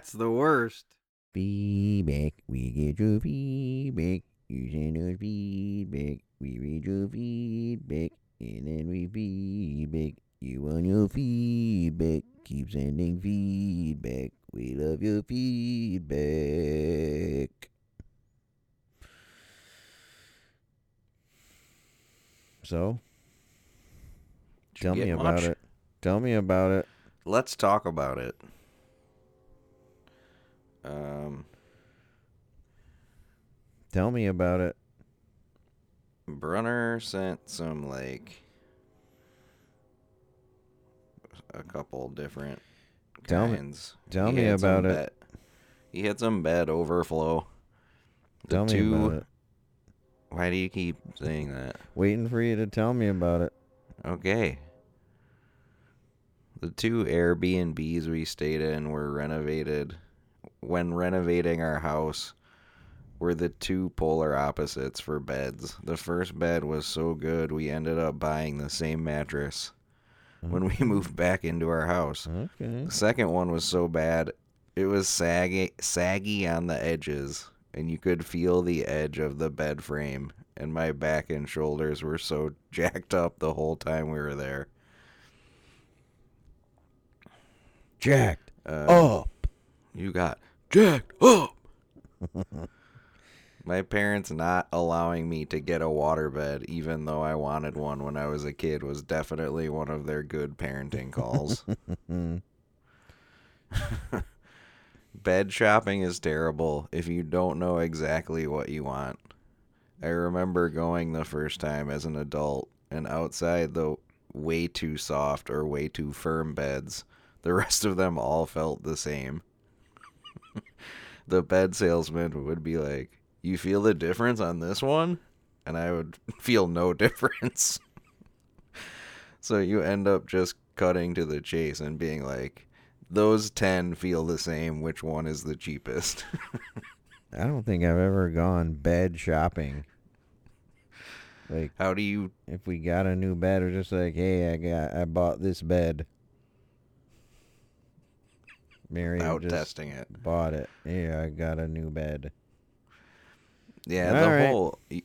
That's the worst. Feedback, we get your feedback. You send us feedback, we read your feedback, and then we feedback. You want your feedback, keep sending feedback. We love your feedback. So, Did you tell me about much? it. Tell me about it. Let's talk about it. Um, Tell me about it. Brunner sent some like a couple different Tell me- kinds. tell He me about it. bed- he had some bad overflow. The Tell me two, about it. Why do you keep saying that? Waiting for you to tell me about it. Okay. The two Airbnbs we stayed in were renovated. When renovating our house, were the two polar opposites for beds. The first bed was so good, we ended up buying the same mattress when we moved back into our house. Okay. The second one was so bad, it was saggy, saggy on the edges, and you could feel the edge of the bed frame. And my back and shoulders were so jacked up the whole time we were there. Jacked Um, up. You got jacked up. My parents not allowing me to get a waterbed, even though I wanted one when I was a kid, was definitely one of their good parenting calls. Bed shopping is terrible if you don't know exactly what you want. I remember going the first time as an adult, and outside the way too soft or way too firm beds, the rest of them all felt the same. the bed salesman would be like, You feel the difference on this one? And I would feel no difference. so you end up just cutting to the chase and being like, Those 10 feel the same. Which one is the cheapest? I don't think I've ever gone bed shopping. Like How do you. if we got a new bed, or just like, hey, I got, I bought this bed. Mary Without testing it. bought it. Yeah, I got a new bed. Yeah, the All right. whole. You,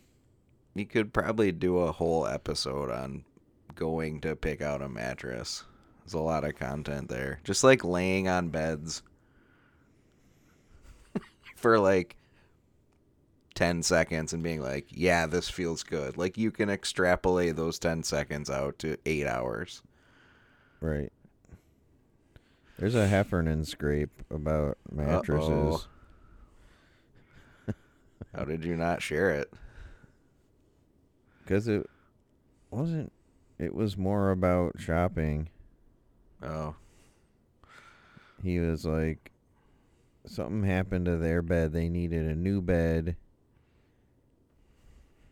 you could probably do a whole episode on going to pick out a mattress. There's a lot of content there. Just like laying on beds for like 10 seconds and being like, yeah, this feels good. Like you can extrapolate those 10 seconds out to eight hours. Right. There's a Heffernan scrape about mattresses. Uh-oh. How did you not share it? Because it wasn't. It was more about shopping. Oh, He was like, something happened to their bed. They needed a new bed,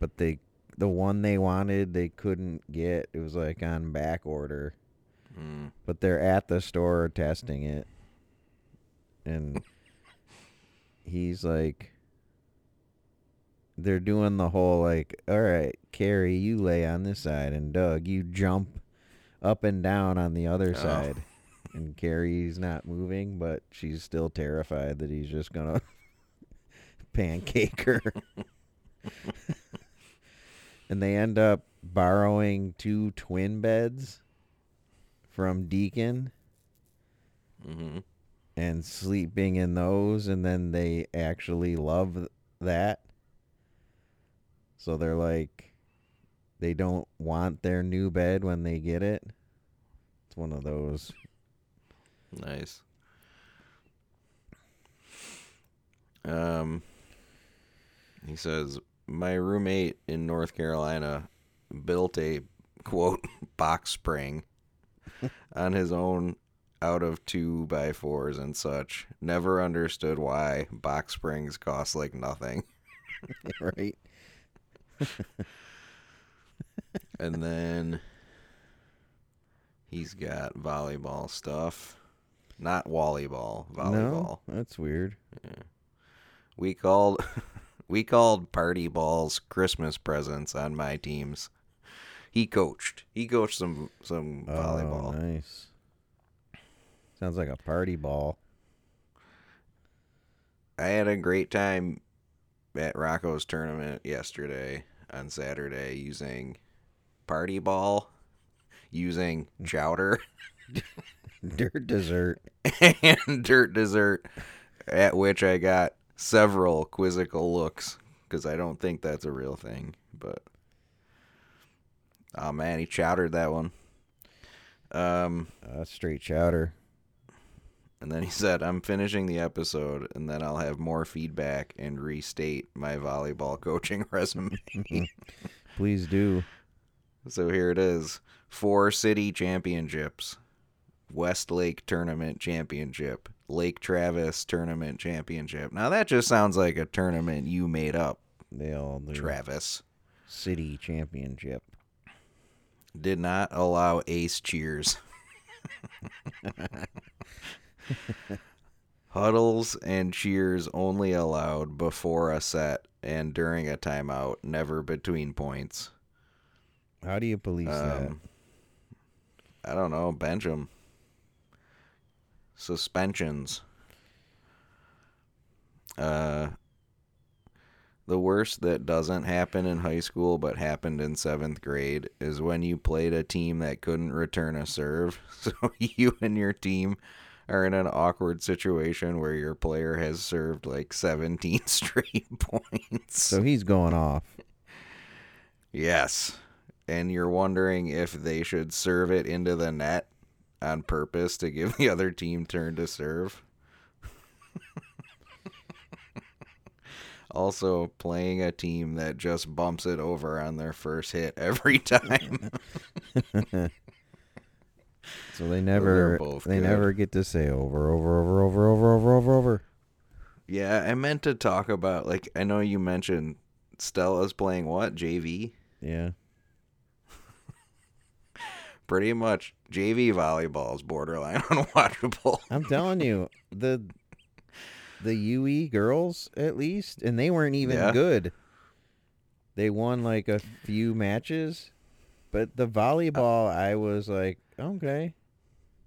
but they, the one they wanted, they couldn't get. It was like on back order, mm. but they're at the store testing it, and he's like, they're doing the whole like, all right, Carrie, you lay on this side, and Doug, you jump up and down on the other Oh. side. And Carrie's not moving, but she's still terrified that he's just gonna pancake her. and they end up borrowing two twin beds from Deacon hmm and sleeping in those and then they actually love that. So they're like they don't want their new bed when they get it. It's one of those. Nice. Um, he says, My roommate in North Carolina built a quote box spring on his own out of two by fours and such. Never understood why box springs cost like nothing. right And then he's got volleyball stuff. Not volleyball, volleyball. no that's weird We called we called party balls Christmas presents on my teams. He coached. He coached some some oh volleyball. nice sounds like a party ball I had a great time at Rocco's tournament yesterday on Saturday using party ball, using chowder Dirt dessert. and dirt dessert, at which I got several quizzical looks because I don't think that's a real thing. But oh man, he chowdered that one. Um, Uh, straight chowder. and then he said, "I'm finishing the episode, and then I'll have more feedback and restate my volleyball coaching resume." Please do. So here it is: four city championships, Westlake Tournament Championship, Lake Travis Tournament Championship. Now that just sounds like a tournament you made up, They all do. Travis. City championship. Did not allow ace cheers. Huddles and cheers only allowed before a set and during a timeout, never between points. How do you police that? Um, I don't know. Bench 'em. Suspensions. Uh, the worst that doesn't happen in high school but happened in seventh grade is when you played a team that couldn't return a serve. So you and your team are in an awkward situation where your player has served like 17 straight points. So he's going off. Yes. And you're wondering if they should serve it into the net on purpose to give the other team turn to serve. also, playing a team that just bumps it over on their first hit every time. So they never both they good. never get to say over over over over over over over over. yeah, I meant to talk about, like, I know you mentioned Stella's playing what? JV? Yeah. Pretty much JV volleyball is borderline unwatchable. I'm telling you, the the UE girls at least, and they weren't even Yeah. good. They won like a few matches, but the volleyball, I was like, okay.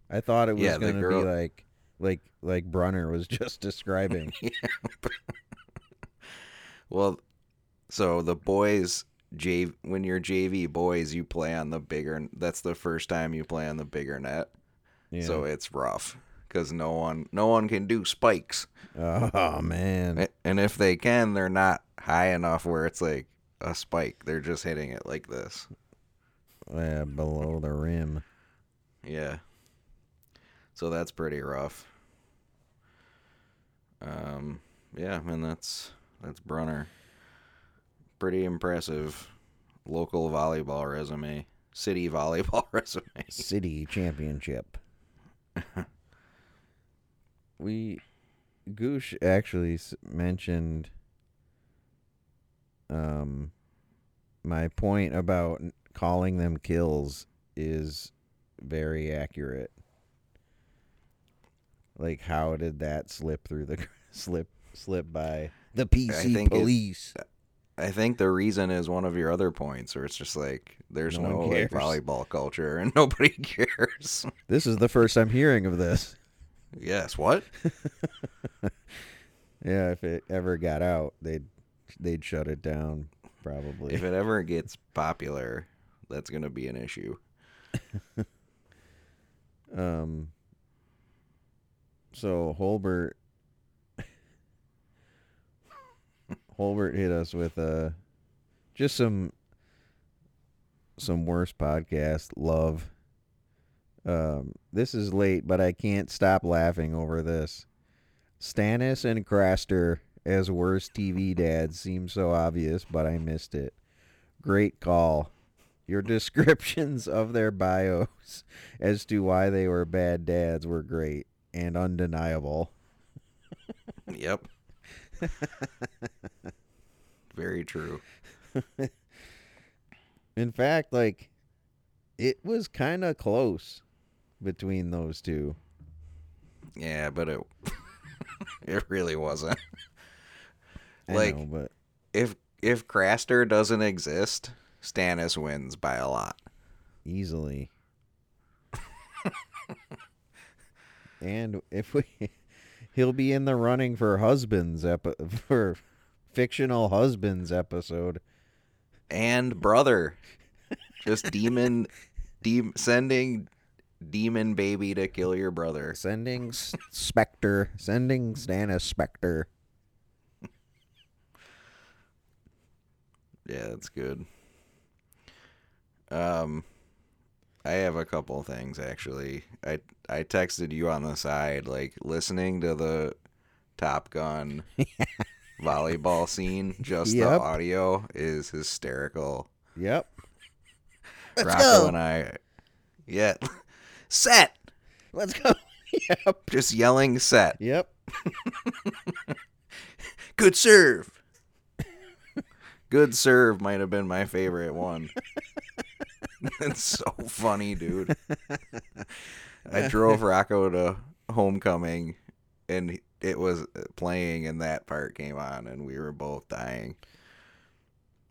I thought it was Yeah, gonna girl- be like like like Brunner was just describing. Well, so the boys J when you're JV boys, you play on the bigger. That's the first time you play on the bigger net, Yeah. so it's rough because no one no one can do spikes, oh man, and if they can, they're not high enough where it's like a spike. They're just hitting it like this. Yeah, below the rim. Yeah. So that's pretty rough. Um, yeah, and that's that's Brunner. Pretty impressive local volleyball resume, city volleyball resume. City championship. We Goosh actually mentioned um my point about calling them kills is very accurate. Like how did that slip through the slip slip by the PC it- police? I think the reason is one of your other points, where it's just like there's No no, like, volleyball culture and nobody cares. this is the first I'm hearing of this. Yes, what? Yeah, if it ever got out, they'd they'd shut it down probably. If it ever gets popular, that's gonna be an issue. um so Holbert Holbert hit us with uh just some some worst podcast love. Um this is late, but I can't stop laughing over this. Stannis and Craster as worst TV dads seems so obvious, but I missed it. Great call. Your descriptions of their bios as to why they were bad dads were great and undeniable. Yep. Very true. In fact, like it was kind of close between those two. Yeah, but it it really wasn't. Like- know, but If if Craster doesn't exist, Stannis wins by a lot. easily. and if we He'll be in the running for husbands epi- for fictional husbands episode. and brother. Just demon, de- sending demon baby to kill your brother. Sending S- Spectre, sending Stannis Spectre. Yeah, that's good. Um, I have a couple things actually. I I texted you on the side, like listening to the Top Gun volleyball scene. Just Yep. the audio is hysterical. Yep. Let's Rocco go. and I, yeah, set. Let's go. yep. Just yelling set. Yep. Good serve. Good serve might have been my favorite one. it's so funny, dude. I drove Rocco to homecoming and it was playing and that part came on and we were both dying.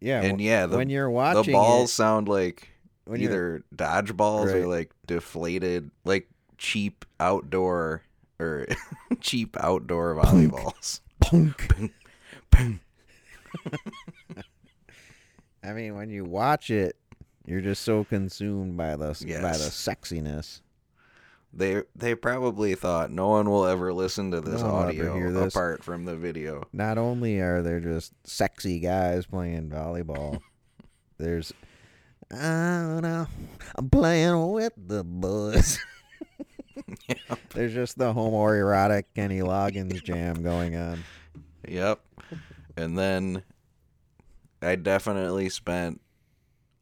Yeah. And yeah, the, when you're watching the balls it, sound like when either dodgeballs or like deflated, like cheap outdoor or cheap outdoor volleyballs. Punk. Ping. I mean, when you watch it, you're just so consumed by the by the sexiness. They they probably thought no one will ever listen to this No one will ever audio this. apart from the video. Not only are there just sexy guys playing volleyball, there's I don't know, I'm playing with the boys. There's just the homoerotic Kenny Loggins jam going on. Yep. And then I definitely spent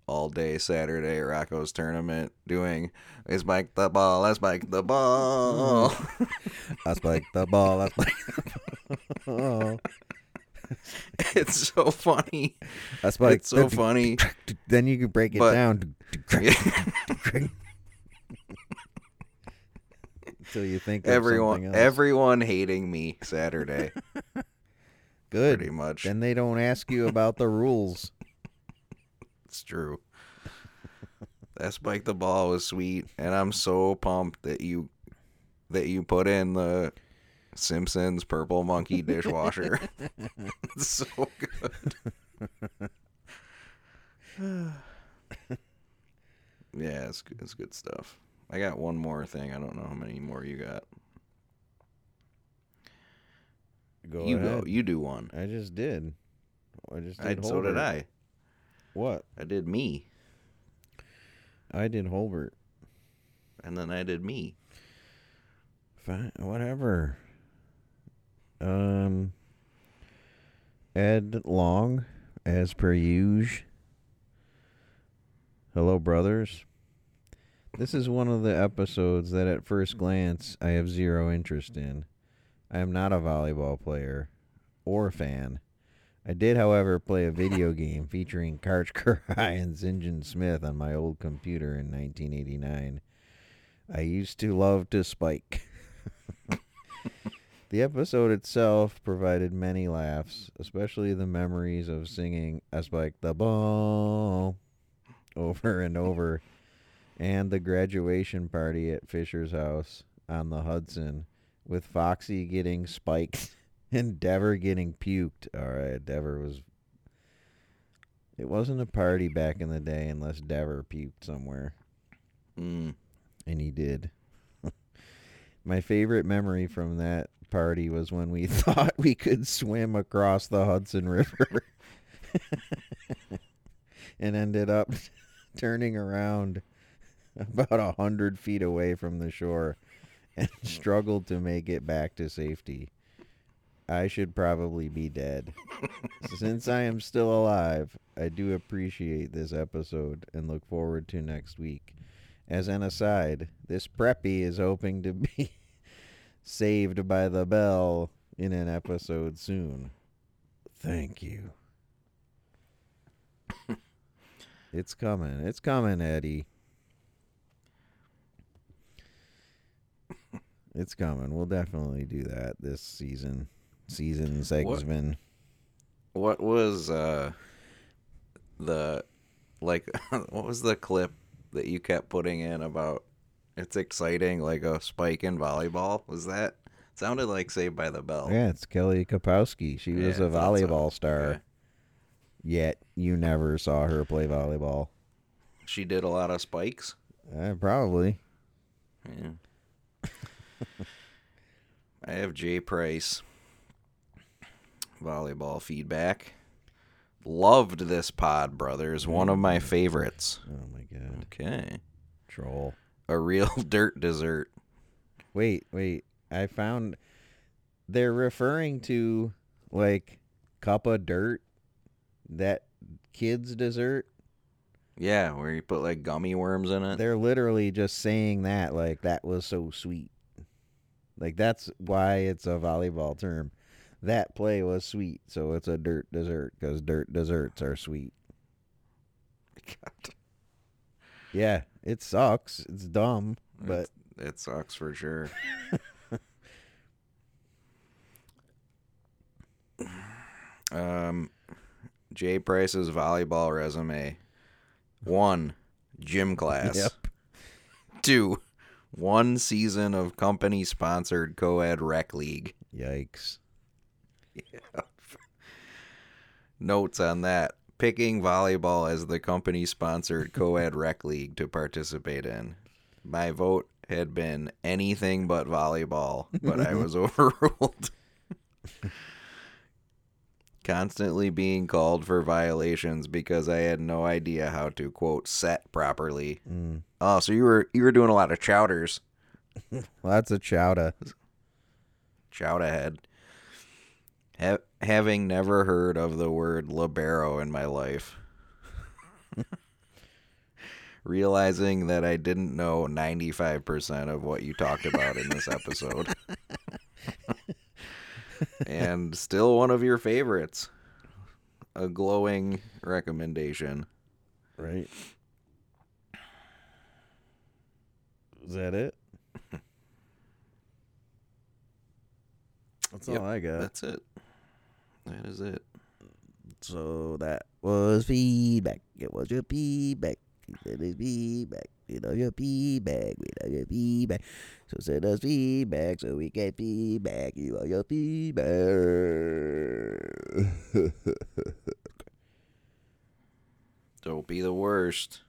all day Saturday at Rocco's tournament doing let's spike the ball, let's spike the ball. I spike the ball. I spike the ball. it's so funny. That's why It's so funny. Then you can break it But- down until you think everyone else. everyone hating me Saturday. Good. Pretty much. Then they don't ask you about the rules. It's true. that spike the ball was sweet, and I'm so pumped that you that you put in the Simpsons purple monkey dishwasher. it's so good. yeah, it's good- it's good stuff. I got one more thing. I don't know how many more you got. Go you ahead. go. You do one. I just did. I just did I, so did I. What? I did me, I did Holbert. and then I did me. Fine, whatever. Um, Ed Long, as per usual. Hello, brothers. This is one of the episodes that, at first glance, I have zero interest in. I am not a volleyball player or fan. I did, however, play a video game featuring Karch Kiraly and Sinjin Smith on my old computer in 1989. I used to love to spike. the episode itself provided many laughs, especially the memories of singing I spike the ball over and over, and the graduation party at Fisher's house on the Hudson with Foxy getting spiked and Dever getting puked. All right, Dever was. It wasn't a party back in the day unless Dever puked somewhere Mm. and he did. My favorite memory from that party was when we thought we could swim across the Hudson River and ended up turning around about a hundred feet away from the shore and struggled to make it back to safety. I should probably be dead. Since I am still alive, I do appreciate this episode and look forward to next week. As an aside, this preppy is hoping to be saved by the bell in an episode soon. Thank you. it's coming. It's coming, Eddie. It's coming. We'll definitely do that this season. Season segment. What was uh the like what was the clip that you kept putting in about it's exciting like a spike in volleyball? Was that Sounded like Saved by the Bell. Yeah, it's Kelly Kapowski. She was a thought so. volleyball star. Okay. Yet you never saw her play volleyball. She did a lot of spikes. Uh, probably. Yeah. I have Jay Price. Volleyball feedback. Loved this pod, brothers. One of my favorites. Oh my god. Okay. Troll. A real dirt dessert. Wait, wait. I found they're referring to like cup of dirt that kids dessert. Yeah, where you put like gummy worms in it. They're literally just saying that like that was so sweet. Like that's why it's a volleyball term. That play was sweet, so it's a dirt dessert because dirt desserts are sweet. God, Yeah, it sucks. It's dumb, but it sucks for sure. um, Jay Price's volleyball resume: one, gym class. yep. Two, one season of company sponsored co ed rec league. Yikes. Notes on that picking volleyball as the company sponsored co ed rec league to participate in. My vote had been anything but volleyball, but I was overruled. Constantly being called for violations because I had no idea how to quote set properly. Mm. Oh, so you were you were doing a lot of chowders. Lots of chowder. Shout ahead. Ha- having never heard of the word libero in my life. Realizing that I didn't know 95% of what you talked about in this episode. and still one of your favorites. A glowing recommendation. Right. Is that it? That's Yep, all I got. That's it. That is it. So that was feedback. It was your feedback. It is feedback. We love your feedback. We love your feedback. So send us feedback so we get feedback. You are your feedback. Don't be the worst.